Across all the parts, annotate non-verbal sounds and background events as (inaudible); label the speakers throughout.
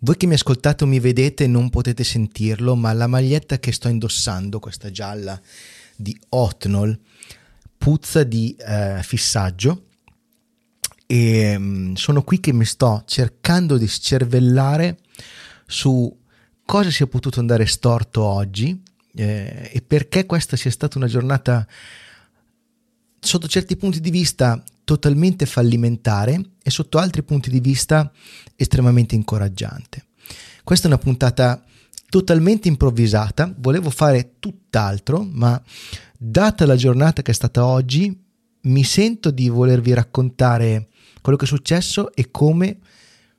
Speaker 1: Voi che mi ascoltate o mi vedete non potete sentirlo, ma la maglietta che sto indossando, questa gialla di Otnol, puzza di eh, fissaggio. E mh, sono qui che mi sto cercando di scervellare su cosa sia potuto andare storto oggi eh, e perché questa sia stata una giornata sotto certi punti di vista totalmente fallimentare e sotto altri punti di vista estremamente incoraggiante. Questa è una puntata totalmente improvvisata, volevo fare tutt'altro, ma data la giornata che è stata oggi, mi sento di volervi raccontare quello che è successo e come,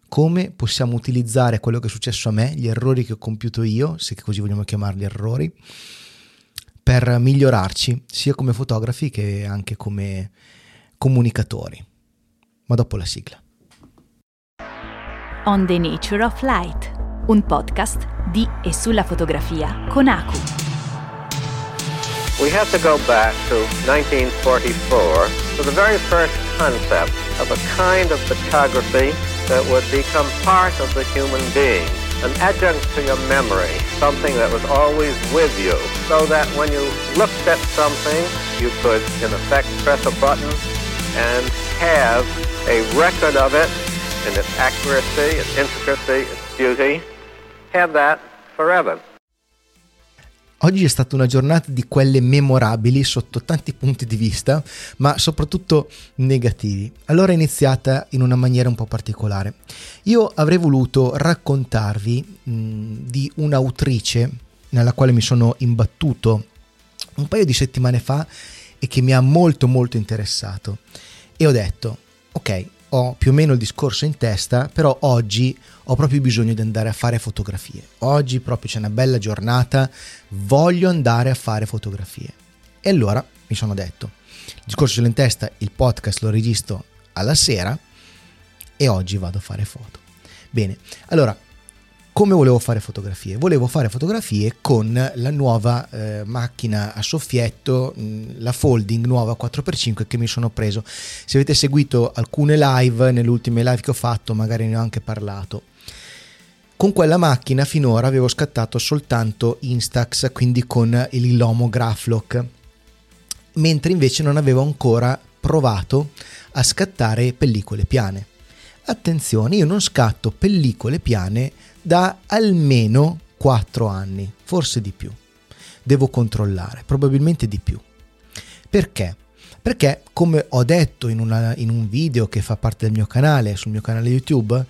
Speaker 1: come possiamo utilizzare quello che è successo a me, gli errori che ho compiuto io, se così vogliamo chiamarli errori, per migliorarci sia come fotografi che anche come comunicatori. Ma dopo la sigla.
Speaker 2: On the Nature of Light, un podcast di e sulla fotografia con Aku.
Speaker 3: We have to go back to 1944 to the very first concept of a kind of photography that would become part of the human being. an adjunct to your memory, something that was always with you, so that when you looked at something, you could, in effect, press a button and have a record of it in its accuracy, its intricacy, its beauty, have that forever.
Speaker 1: Oggi è stata una giornata di quelle memorabili sotto tanti punti di vista, ma soprattutto negativi. Allora è iniziata in una maniera un po' particolare. Io avrei voluto raccontarvi mh, di un'autrice nella quale mi sono imbattuto un paio di settimane fa e che mi ha molto molto interessato. E ho detto, ok, ho più o meno il discorso in testa, però oggi ho proprio bisogno di andare a fare fotografie. Oggi proprio c'è una bella giornata, voglio andare a fare fotografie. E allora mi sono detto, il discorso in testa, il podcast lo registro alla sera e oggi vado a fare foto. Bene, allora come volevo fare fotografie? Volevo fare fotografie con la nuova eh, macchina a soffietto, mh, mm, la folding nuova 4x5 che mi sono preso. Se avete seguito alcune live, nelle ultime live che ho fatto, magari ne ho anche parlato. Con quella macchina finora avevo scattato soltanto Instax, quindi con il Lomo Graflock, mentre invece non avevo ancora provato a scattare pellicole piane. Attenzione, io non scatto pellicole piane da almeno 4 anni, forse di più. Devo controllare, probabilmente di più. Perché? Perché, come ho detto in, una, in un video che fa parte del mio canale, sul mio canale YouTube,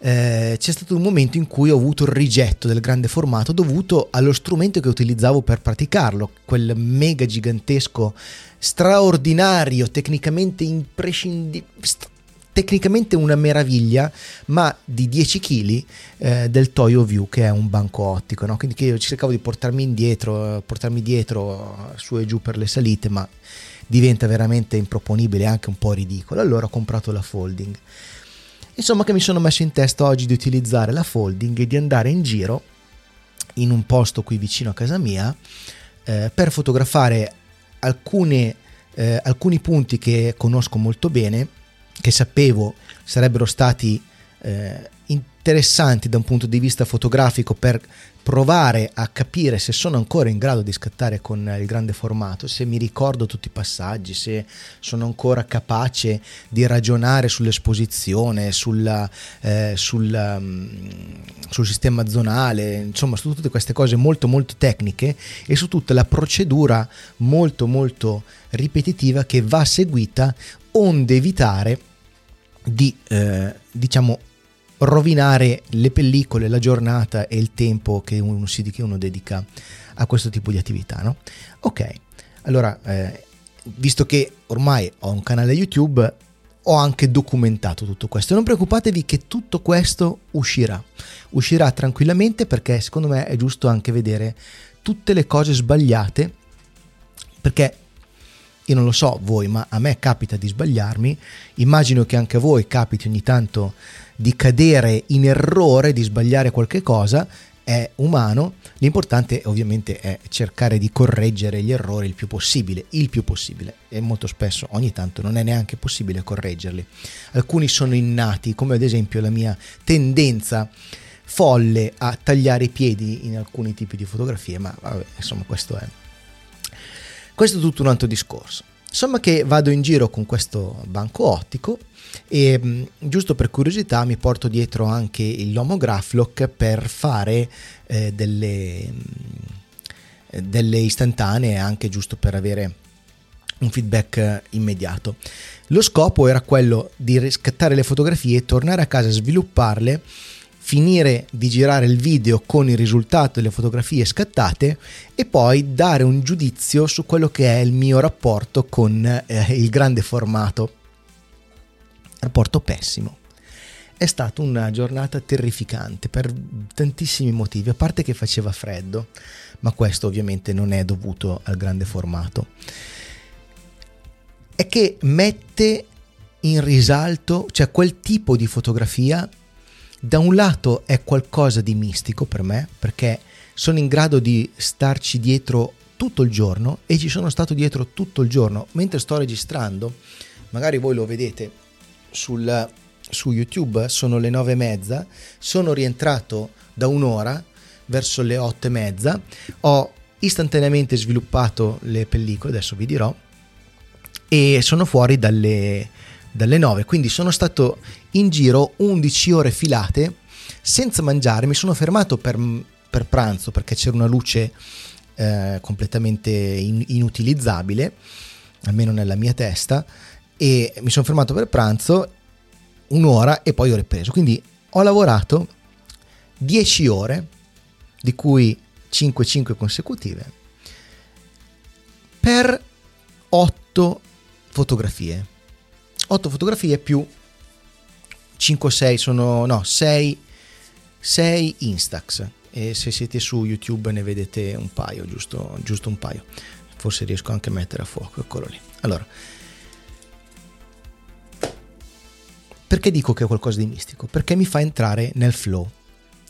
Speaker 1: eh, c'è stato un momento in cui ho avuto il rigetto del grande formato dovuto allo strumento che utilizzavo per praticarlo, quel mega gigantesco, straordinario, tecnicamente imprescindibile tecnicamente una meraviglia, ma di 10 kg eh, del Toyo View, che è un banco ottico. No? Quindi io cercavo di portarmi indietro, portarmi dietro su e giù per le salite, ma diventa veramente improponibile, anche un po' ridicolo. Allora ho comprato la folding. Insomma, che mi sono messo in testa oggi di utilizzare la folding e di andare in giro in un posto qui vicino a casa mia eh, per fotografare alcune, eh, alcuni punti che conosco molto bene che sapevo sarebbero stati eh, interessanti da un punto di vista fotografico per provare a capire se sono ancora in grado di scattare con il grande formato, se mi ricordo tutti i passaggi, se sono ancora capace di ragionare sull'esposizione, sulla, eh, sul, um, sul sistema zonale, insomma su tutte queste cose molto molto tecniche e su tutta la procedura molto molto ripetitiva che va seguita onde evitare di eh, diciamo rovinare le pellicole, la giornata e il tempo che uno, che uno dedica a questo tipo di attività. No? Ok, allora eh, visto che ormai ho un canale YouTube, ho anche documentato tutto questo. Non preoccupatevi che tutto questo uscirà. Uscirà tranquillamente perché secondo me è giusto anche vedere tutte le cose sbagliate perché io non lo so voi, ma a me capita di sbagliarmi, immagino che anche a voi capiti ogni tanto di cadere in errore, di sbagliare qualche cosa, è umano, l'importante ovviamente è cercare di correggere gli errori il più possibile, il più possibile, e molto spesso, ogni tanto, non è neanche possibile correggerli. Alcuni sono innati, come ad esempio la mia tendenza folle a tagliare i piedi in alcuni tipi di fotografie, ma vabbè, insomma questo è, questo è tutto un altro discorso. Insomma che vado in giro con questo banco ottico e mm, giusto per curiosità mi porto dietro anche il Lomo Graflock per fare eh, delle, mm, delle istantanee anche giusto per avere un feedback immediato. Lo scopo era quello di riscattare le fotografie, tornare a casa, svilupparle finire di girare il video con il risultato delle fotografie scattate e poi dare un giudizio su quello che è il mio rapporto con eh, il grande formato. Rapporto pessimo. È stata una giornata terrificante per tantissimi motivi, a parte che faceva freddo, ma questo ovviamente non è dovuto al grande formato. È che mette in risalto, cioè quel tipo di fotografia da un lato è qualcosa di mistico per me perché sono in grado di starci dietro tutto il giorno e ci sono stato dietro tutto il giorno. Mentre sto registrando magari voi lo vedete sul, su youtube sono le nove e mezza sono rientrato da un'ora verso le otto e mezza ho istantaneamente sviluppato le pellicole adesso vi dirò e sono fuori dalle dalle 9, quindi sono stato in giro 11 ore filate senza mangiare, mi sono fermato per, per pranzo perché c'era una luce eh, completamente in, inutilizzabile, almeno nella mia testa, e mi sono fermato per pranzo un'ora e poi ho ripreso, quindi ho lavorato 10 ore, di cui 5-5 consecutive, per 8 fotografie. 8 fotografie più 5 6 sono no 6 6 Instax. E se siete su YouTube ne vedete un paio giusto, giusto un paio. Forse riesco anche a mettere a fuoco eccolo lì. Allora. Perché dico che è qualcosa di mistico? Perché mi fa entrare nel flow.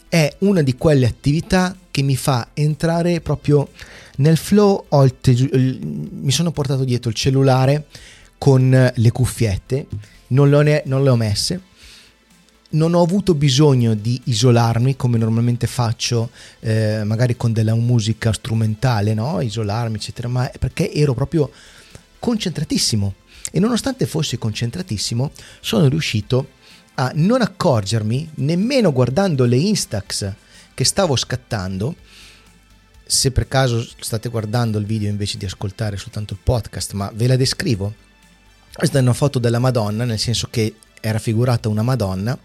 Speaker 1: È una di quelle attività che mi fa entrare proprio nel flow te- mi sono portato dietro il cellulare con le cuffiette, non, ne, non le ho messe, non ho avuto bisogno di isolarmi come normalmente faccio, eh, magari con della musica strumentale, no? isolarmi, eccetera, ma perché ero proprio concentratissimo. E nonostante fossi concentratissimo, sono riuscito a non accorgermi, nemmeno guardando le Instax che stavo scattando, se per caso state guardando il video invece di ascoltare soltanto il podcast, ma ve la descrivo questa è una foto della Madonna, nel senso che è raffigurata una Madonna.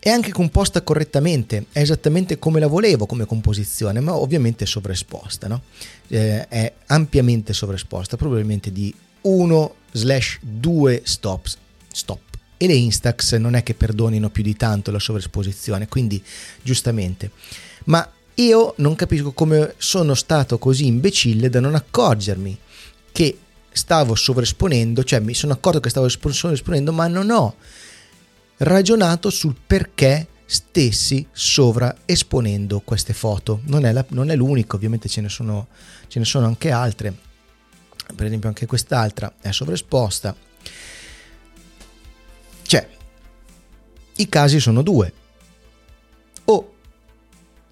Speaker 1: È anche composta correttamente, è esattamente come la volevo come composizione, ma ovviamente sovraesposta. No? Eh, è ampiamente sovraesposta, probabilmente di 1/2 stops, stop. E le Instax non è che perdonino più di tanto la sovraesposizione, quindi giustamente. Ma io non capisco come sono stato così imbecille da non accorgermi che stavo sovraesponendo, cioè mi sono accorto che stavo sovraesponendo, ma non ho ragionato sul perché stessi sovraesponendo queste foto. Non è, la, non è l'unico, ovviamente ce ne, sono, ce ne sono anche altre. Per esempio anche quest'altra è sovraesposta. Cioè, i casi sono due. O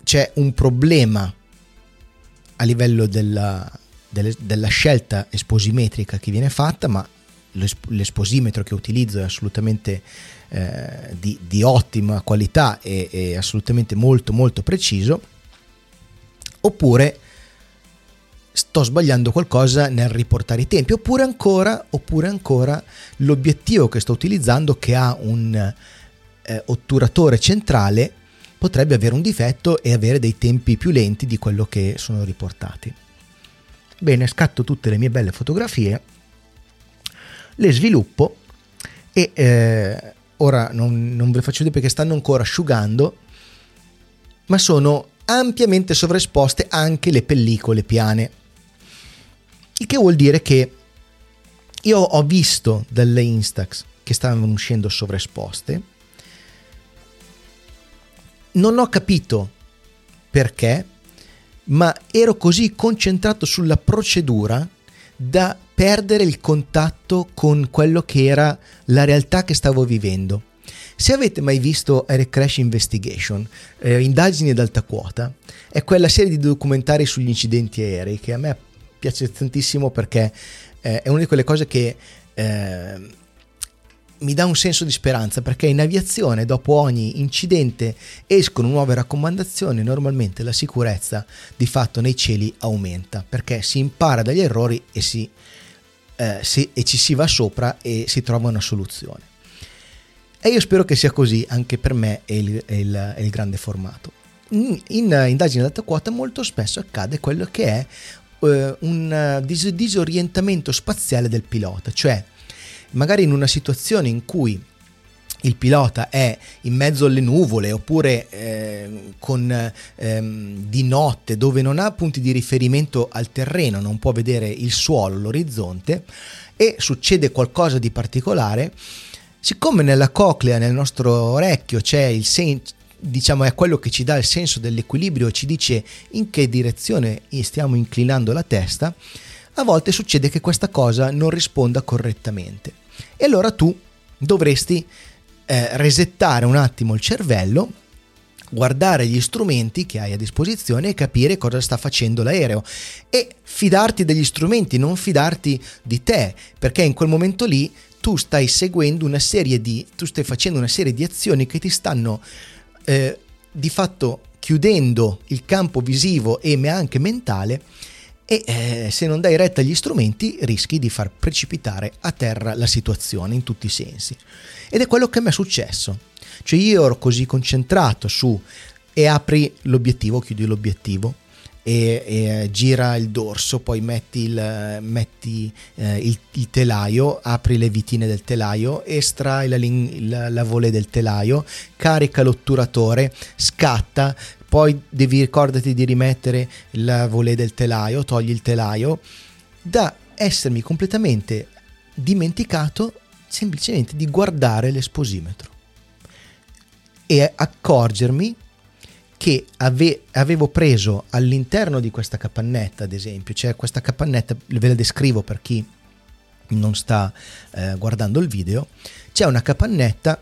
Speaker 1: c'è un problema a livello della, delle, della scelta esposimetrica che viene fatta, ma l'esposimetro che utilizzo è assolutamente eh, di, di, ottima qualità e, e, assolutamente molto molto preciso, oppure sto sbagliando qualcosa nel riportare i tempi, oppure ancora, oppure ancora l'obiettivo che sto utilizzando che ha un eh, otturatore centrale potrebbe avere un difetto e avere dei tempi più lenti di quello che sono riportati. Bene, scatto tutte le mie belle fotografie, le sviluppo e eh, ora non, non ve le faccio vedere perché stanno ancora asciugando, ma sono ampiamente sovraesposte anche le pellicole piane. Il che vuol dire che io ho visto delle Instax che stavano uscendo sovraesposte, non ho capito perché, ma ero così concentrato sulla procedura da perdere il contatto con quello che era la realtà che stavo vivendo. Se avete mai visto Air Crash Investigation, eh, indagini ad alta quota, è quella serie di documentari sugli incidenti aerei che a me piace tantissimo perché eh, è una di quelle cose che eh, mi dà un senso di speranza perché in aviazione dopo ogni incidente escono nuove raccomandazioni normalmente la sicurezza di fatto nei cieli aumenta perché si impara dagli errori e, si, eh, si, e ci si va sopra e si trova una soluzione e io spero che sia così anche per me e il, il, il grande formato. In, in indagini ad alta quota molto spesso accade quello che è uh, un dis- disorientamento spaziale del pilota, cioè magari in una situazione in cui il pilota è in mezzo alle nuvole oppure eh, con, ehm, di notte dove non ha punti di riferimento al terreno, non può vedere il suolo, l'orizzonte e succede qualcosa di particolare, Siccome nella coclea, nel nostro orecchio, c'è il senso, diciamo è quello che ci dà il senso dell'equilibrio e ci dice in che direzione stiamo inclinando la testa, a volte succede che questa cosa non risponda correttamente. E allora tu dovresti eh, resettare un attimo il cervello, guardare gli strumenti che hai a disposizione e capire cosa sta facendo l'aereo e fidarti degli strumenti, non fidarti di te, perché in quel momento lì tu stai seguendo una serie di, tu stai facendo una serie di azioni che ti stanno eh, di fatto chiudendo il campo visivo e anche mentale e eh, se non dai retta agli strumenti rischi di far precipitare a terra la situazione in tutti i sensi. Ed è quello che mi è successo. Cioè io ero così concentrato su e apri l'obiettivo, chiudi l'obiettivo, e, e gira il dorso, poi metti, il, metti eh, il, il, telaio, apri le vitine del telaio, estrai la, la, la volée del telaio, carica l'otturatore, scatta, poi devi ricordati di rimettere la volée del telaio, togli il telaio, da essermi completamente dimenticato semplicemente di guardare l'esposimetro e accorgermi che ave, avevo preso all'interno di questa capannetta, ad esempio, cioè questa capannetta, ve la descrivo per chi non sta eh, guardando il video, c'è una capannetta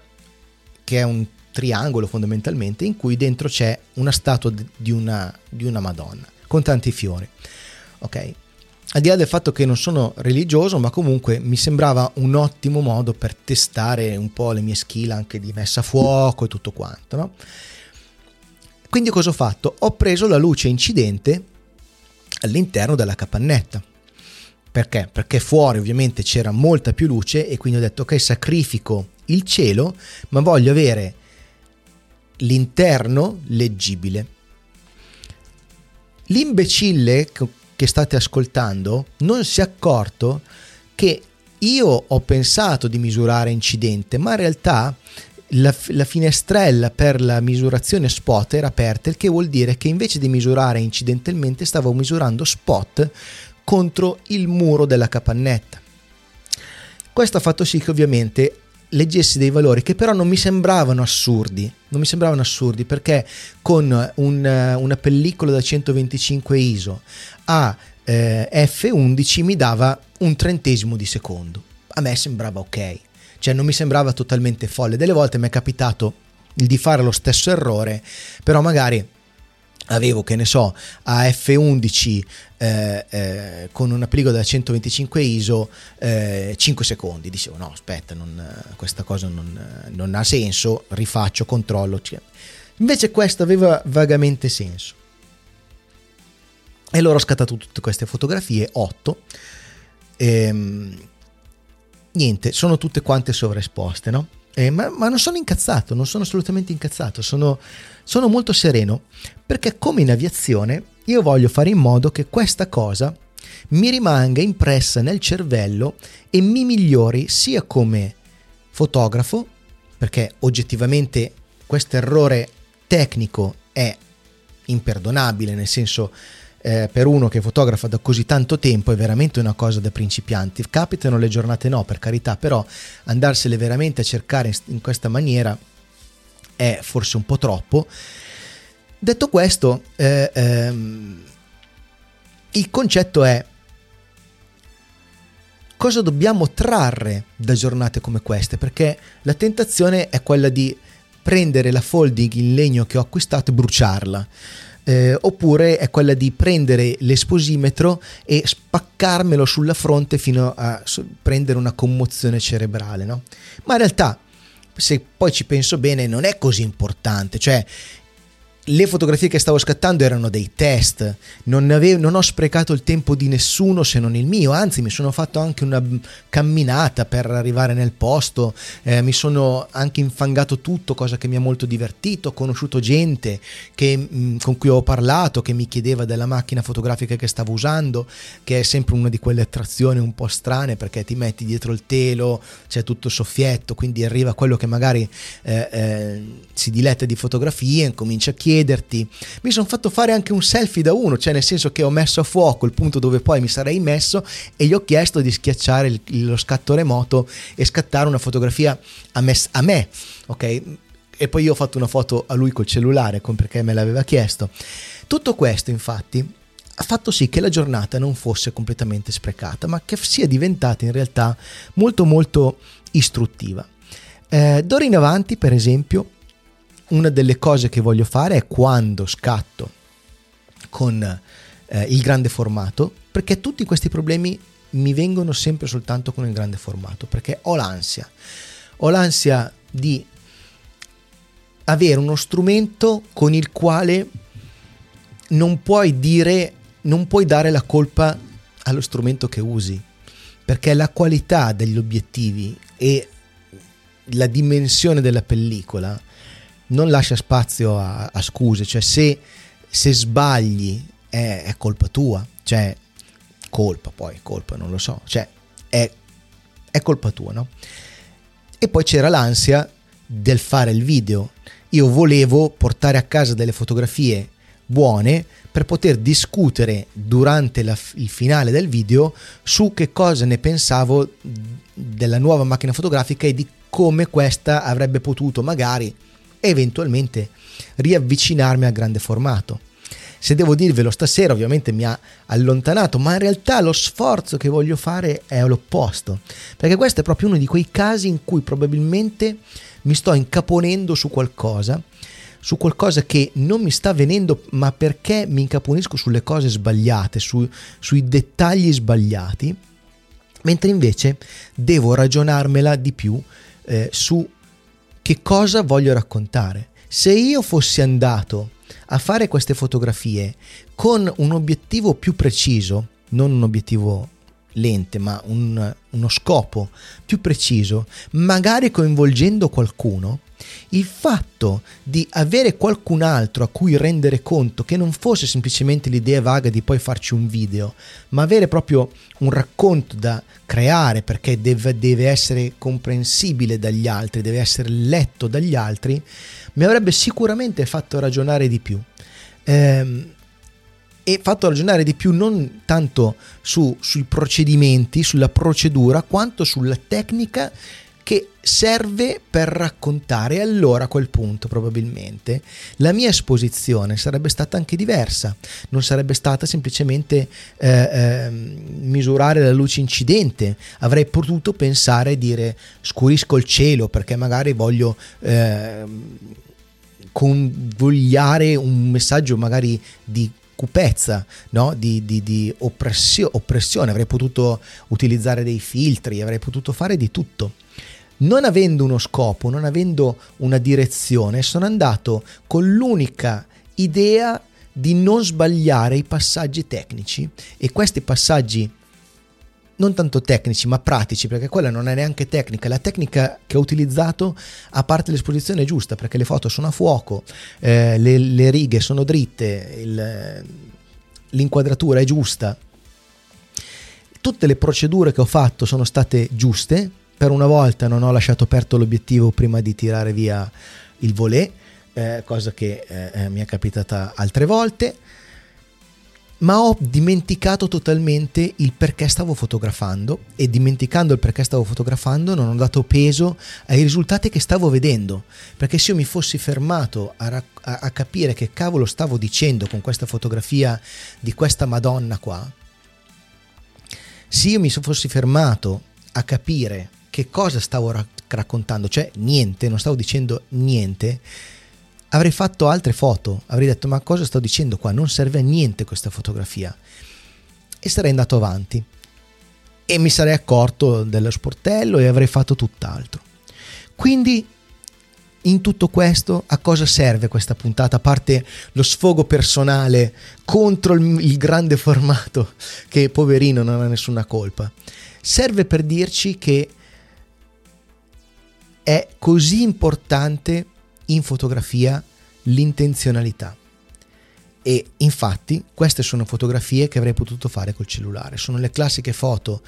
Speaker 1: che è un triangolo fondamentalmente in cui dentro c'è una statua di una, di una Madonna con tanti fiori. Ok, al di là del fatto che non sono religioso, ma comunque mi sembrava un ottimo modo per testare un po' le mie skill anche di messa a fuoco e tutto quanto, no? Quindi cosa ho fatto? Ho preso la luce incidente all'interno della capannetta. Perché? Perché fuori ovviamente c'era molta più luce e quindi ho detto ok sacrifico il cielo ma voglio avere l'interno leggibile. L'imbecille che state ascoltando non si è accorto che io ho pensato di misurare incidente ma in realtà la, la, finestrella per la misurazione spot era aperta, il che vuol dire che invece di misurare incidentalmente stavo misurando spot contro il muro della capannetta. Questo ha fatto sì che ovviamente leggessi dei valori che però non mi sembravano assurdi, non mi sembravano assurdi perché con un, una pellicola da 125 ISO a eh, F11 mi dava un trentesimo di secondo. A me sembrava ok cioè non mi sembrava totalmente folle. Delle volte mi è capitato di fare lo stesso errore, però magari avevo che ne so a F11 eh, eh, con una pellicola da 125 ISO eh, 5 secondi. Dicevo no aspetta non, questa cosa non, non, ha senso rifaccio controllo invece questo aveva vagamente senso. E allora ho scattato tutte queste fotografie 8 ehm, niente, sono tutte quante sovraesposte, no? Eh, ma, ma, non sono incazzato, non sono assolutamente incazzato, sono, sono molto sereno perché come in aviazione io voglio fare in modo che questa cosa mi rimanga impressa nel cervello e mi migliori sia come fotografo, perché oggettivamente questo errore tecnico è imperdonabile, nel senso eh, per uno che fotografa da così tanto tempo è veramente una cosa da principianti. Capitano le giornate no, per carità, però andarsele veramente a cercare in questa maniera è forse un po' troppo. Detto questo, eh, ehm, il concetto è cosa dobbiamo trarre da giornate come queste? Perché la tentazione è quella di prendere la folding in legno che ho acquistato e bruciarla. Eh, oppure è quella di prendere l'esposimetro e spaccarmelo sulla fronte fino a prendere una commozione cerebrale, no? Ma in realtà, se poi ci penso bene, non è così importante, cioè le fotografie che stavo scattando erano dei test, non, avevo, non, ho sprecato il tempo di nessuno se non il mio, anzi mi sono fatto anche una camminata per arrivare nel posto, eh, mi sono anche infangato tutto, cosa che mi ha molto divertito, ho conosciuto gente che, mm, con cui ho parlato, che mi chiedeva della macchina fotografica che stavo usando, che è sempre una di quelle attrazioni un po' strane perché ti metti dietro il telo, c'è tutto soffietto, quindi arriva quello che magari eh, eh, si diletta di fotografie, comincia a chiedere chiederti. Mi sono fatto fare anche un selfie da uno, cioè nel senso che ho messo a fuoco il punto dove poi mi sarei messo e gli ho chiesto di schiacciare il, lo scatto remoto e scattare una fotografia a me, a me ok? E poi io ho fatto una foto a lui col cellulare perché me l'aveva chiesto. Tutto questo infatti ha fatto sì che la giornata non fosse completamente sprecata, ma che sia diventata in realtà molto molto istruttiva. Eh, d'ora in avanti, per esempio, una delle cose che voglio fare è quando scatto con eh, il grande formato, perché tutti questi problemi mi vengono sempre soltanto con il grande formato, perché ho l'ansia, ho l'ansia di avere uno strumento con il quale non puoi dire, non puoi dare la colpa allo strumento che usi, perché la qualità degli obiettivi e la dimensione della pellicola non lascia spazio a, a scuse, cioè se, se sbagli è, è, colpa tua, cioè colpa poi, colpa non lo so, cioè è, è colpa tua, no? E poi c'era l'ansia del fare il video. Io volevo portare a casa delle fotografie buone per poter discutere durante la, il finale del video su che cosa ne pensavo della nuova macchina fotografica e di come questa avrebbe potuto magari eventualmente riavvicinarmi al grande formato. Se devo dirvelo stasera ovviamente mi ha allontanato, ma in realtà lo sforzo che voglio fare è l'opposto, perché questo è proprio uno di quei casi in cui probabilmente mi sto incaponendo su qualcosa, su qualcosa che non mi sta venendo, ma perché mi incaponisco sulle cose sbagliate, su, sui dettagli sbagliati, mentre invece devo ragionarmela di più eh, su che cosa voglio raccontare. Se io fossi andato a fare queste fotografie con un obiettivo più preciso, non un obiettivo lente, ma un, uno scopo più preciso, magari coinvolgendo qualcuno, il fatto di avere qualcun altro a cui rendere conto che non fosse semplicemente l'idea vaga di poi farci un video, ma avere proprio un racconto da creare perché deve, deve essere comprensibile dagli altri, deve essere letto dagli altri, mi avrebbe sicuramente fatto ragionare di più. Ehm, e fatto ragionare di più non tanto su, sui procedimenti, sulla procedura, quanto sulla tecnica che serve per raccontare. allora a quel punto probabilmente la mia esposizione sarebbe stata anche diversa, non sarebbe stata semplicemente eh, eh, misurare la luce incidente, avrei potuto pensare e dire scurisco il cielo perché magari voglio... Eh, convogliare un messaggio magari di cupezza, no? di, di, di oppressio, oppressione, avrei potuto utilizzare dei filtri, avrei potuto fare di tutto non avendo uno scopo, non avendo una direzione, sono andato con l'unica idea di non sbagliare i passaggi tecnici. E questi passaggi non tanto tecnici ma pratici perché quella non è neanche tecnica. La tecnica che ho utilizzato a parte l'esposizione è giusta perché le foto sono a fuoco eh, le, le, righe sono dritte il, l'inquadratura è giusta. Tutte le procedure che ho fatto sono state giuste per una volta non ho lasciato aperto l'obiettivo prima di tirare via il volé, eh, cosa che eh, eh, mi è capitata altre volte, ma ho dimenticato totalmente il perché stavo fotografando e dimenticando il perché stavo fotografando non ho dato peso ai risultati che stavo vedendo, perché se io mi fossi fermato a, a, a capire che cavolo stavo dicendo con questa fotografia di questa Madonna qua, Se io mi fossi fermato a capire che cosa stavo raccontando, cioè niente, non stavo dicendo niente, avrei fatto altre foto, avrei detto ma cosa sto dicendo qua, non serve a niente questa fotografia. E sarei andato avanti. E mi sarei accorto dello sportello e avrei fatto tutt'altro. Quindi in tutto questo a cosa serve questa puntata, a parte lo sfogo personale contro il, il, grande formato che poverino non ha nessuna colpa? Serve per dirci che è così importante in fotografia l'intenzionalità. E infatti queste sono fotografie che avrei potuto fare col cellulare. Sono le classiche foto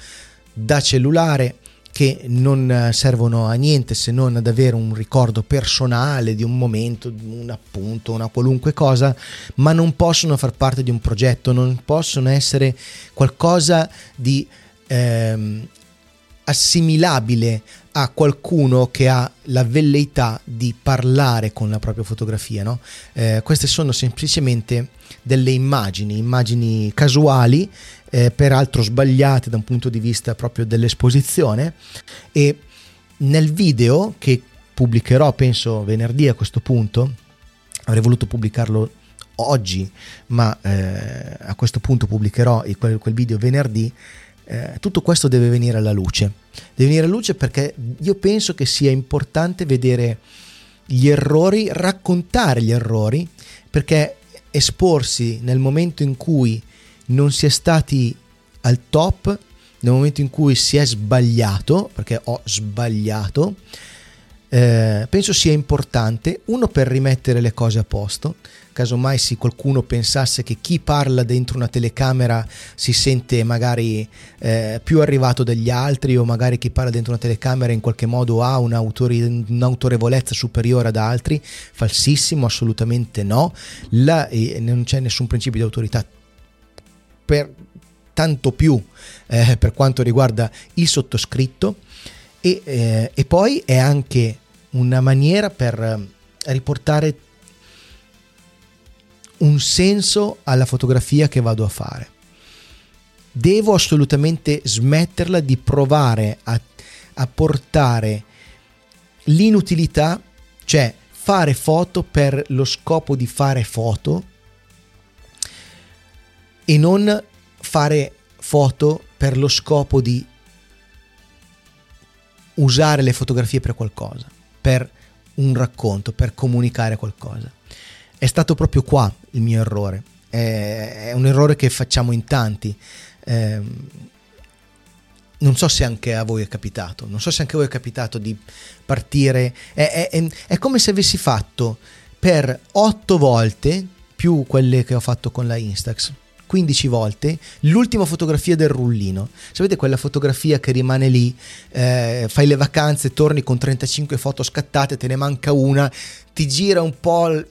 Speaker 1: da cellulare che non servono a niente se non ad avere un ricordo personale di un momento, un appunto, una qualunque cosa, ma non possono far parte di un progetto, non possono essere qualcosa di ehm, assimilabile a qualcuno che ha la velleità di parlare con la propria fotografia. No? Eh, queste sono semplicemente delle immagini, immagini casuali, eh, peraltro sbagliate da un punto di vista proprio dell'esposizione e nel video che pubblicherò penso venerdì a questo punto, avrei voluto pubblicarlo oggi, ma eh, a questo punto pubblicherò quel, quel video venerdì eh, tutto questo deve venire alla luce. Deve venire alla luce perché io penso che sia importante vedere gli errori, raccontare gli errori, perché esporsi nel momento in cui non si è stati al top, nel momento in cui si è sbagliato, perché ho sbagliato, eh, penso sia importante, uno per rimettere le cose a posto, casomai se qualcuno pensasse che chi parla dentro una telecamera si sente magari eh, più arrivato degli altri o magari chi parla dentro una telecamera in qualche modo ha un'autorevolezza superiore ad altri, falsissimo, assolutamente no, La, eh, non c'è nessun principio di autorità. Per, tanto più eh, per quanto riguarda il sottoscritto e, eh, e poi è anche una maniera per eh, riportare un senso alla fotografia che vado a fare. Devo assolutamente smetterla di provare a, a portare l'inutilità, cioè fare foto per lo scopo di fare foto e non fare foto per lo scopo di usare le fotografie per qualcosa, per un racconto, per comunicare qualcosa. È stato proprio qua il mio errore, è, un errore che facciamo in tanti. Eh, non so se anche a voi è capitato, non so se anche a voi è capitato di partire, è, è, è come se avessi fatto per otto volte più quelle che ho fatto con la Instax 15 volte l'ultima fotografia del rullino. Sapete quella fotografia che rimane lì, eh, fai le vacanze, torni con 35 foto scattate, te ne manca una, ti gira un po'...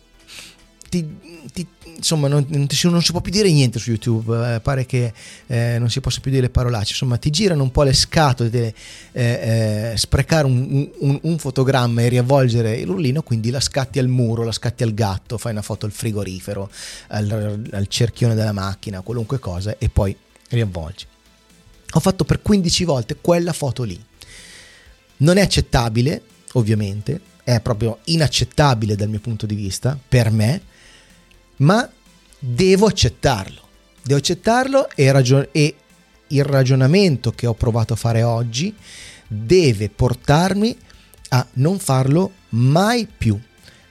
Speaker 1: Ti, ti, insomma non, non, non, si può più dire niente su YouTube, eh, pare che eh, non si possa più dire parolacce, insomma ti girano un po' le scatole, di eh, eh, sprecare un, un, un, fotogramma e riavvolgere il rullino, quindi la scatti al muro, la scatti al gatto, fai una foto al frigorifero, al, al cerchione della macchina, qualunque cosa e poi riavvolgi. Ho fatto per 15 volte quella foto lì. Non è accettabile, ovviamente, è proprio inaccettabile dal mio punto di vista, per me, ma devo accettarlo. Devo accettarlo e, ragion- e il ragionamento che ho provato a fare oggi deve portarmi a non farlo mai più.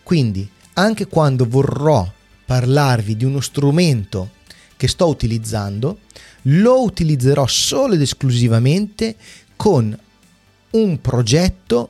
Speaker 1: Quindi, anche quando vorrò parlarvi di uno strumento che sto utilizzando, lo utilizzerò solo ed esclusivamente con un progetto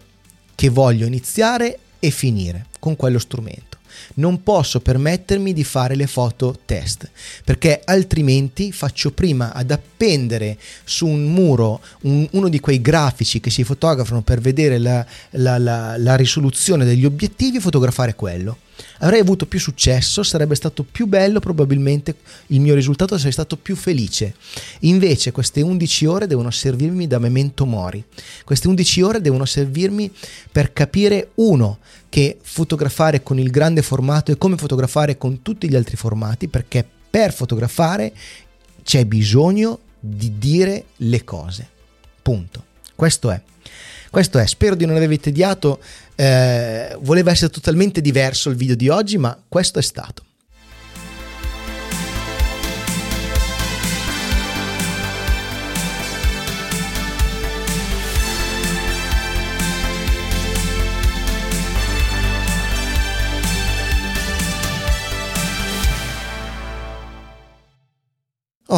Speaker 1: che voglio iniziare e finire con quello strumento non posso permettermi di fare le foto test perché altrimenti faccio prima ad appendere su un muro un, uno di quei grafici che si fotografano per vedere la, la, la, la risoluzione degli obiettivi e fotografare quello avrei avuto più successo, sarebbe stato più bello, probabilmente il mio risultato sarebbe stato più felice. Invece queste 11 ore devono servirmi da memento mori. Queste 11 ore devono servirmi per capire uno che fotografare con il grande formato e come fotografare con tutti gli altri formati, perché per fotografare c'è bisogno di dire le cose. Punto. Questo è. Questo è, spero di non avervi tediato, eh, voleva essere totalmente diverso il video di oggi, ma questo è stato.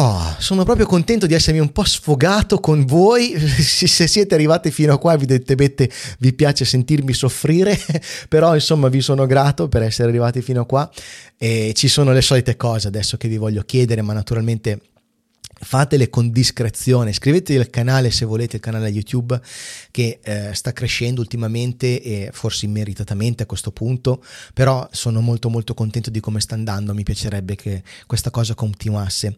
Speaker 1: Oh, sono proprio contento di essermi un po' sfogato con voi. (laughs) Se siete arrivati fino a qua, evidentemente vi piace sentirmi soffrire, (laughs) però insomma vi sono grato per essere arrivati fino a qua. E ci sono le solite cose adesso che vi voglio chiedere, ma naturalmente fatele con discrezione, iscrivetevi al canale se volete, il canale YouTube che eh, sta crescendo ultimamente e forse immeritatamente a questo punto, però sono molto molto contento di come sta andando, mi piacerebbe che questa cosa continuasse.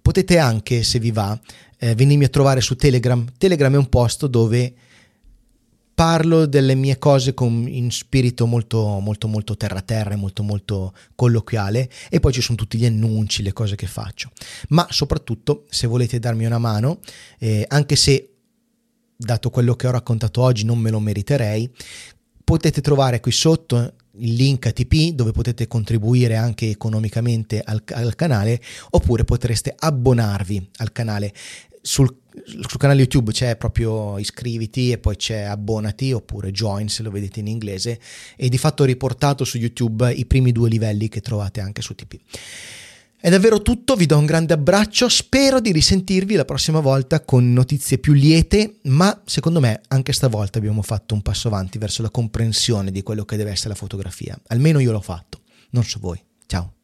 Speaker 1: Potete anche, se vi va, eh, venirmi a trovare su Telegram. Telegram è un posto dove parlo delle mie cose con, in spirito molto molto molto terra terra e molto molto colloquiale e poi ci sono tutti gli annunci, le cose che faccio. Ma soprattutto se volete darmi una mano, eh, anche se dato quello che ho raccontato oggi non me lo meriterei, potete trovare qui sotto il link ATP dove potete contribuire anche economicamente al, al canale oppure potreste abbonarvi al canale sul, sul, canale YouTube c'è proprio iscriviti e poi c'è abbonati oppure join se lo vedete in inglese e di fatto ho riportato su YouTube i primi due livelli che trovate anche su TP. È davvero tutto, vi do un grande abbraccio, spero di risentirvi la prossima volta con notizie più liete, ma secondo me anche stavolta abbiamo fatto un passo avanti verso la comprensione di quello che deve essere la fotografia, almeno io l'ho fatto, non so voi. Ciao.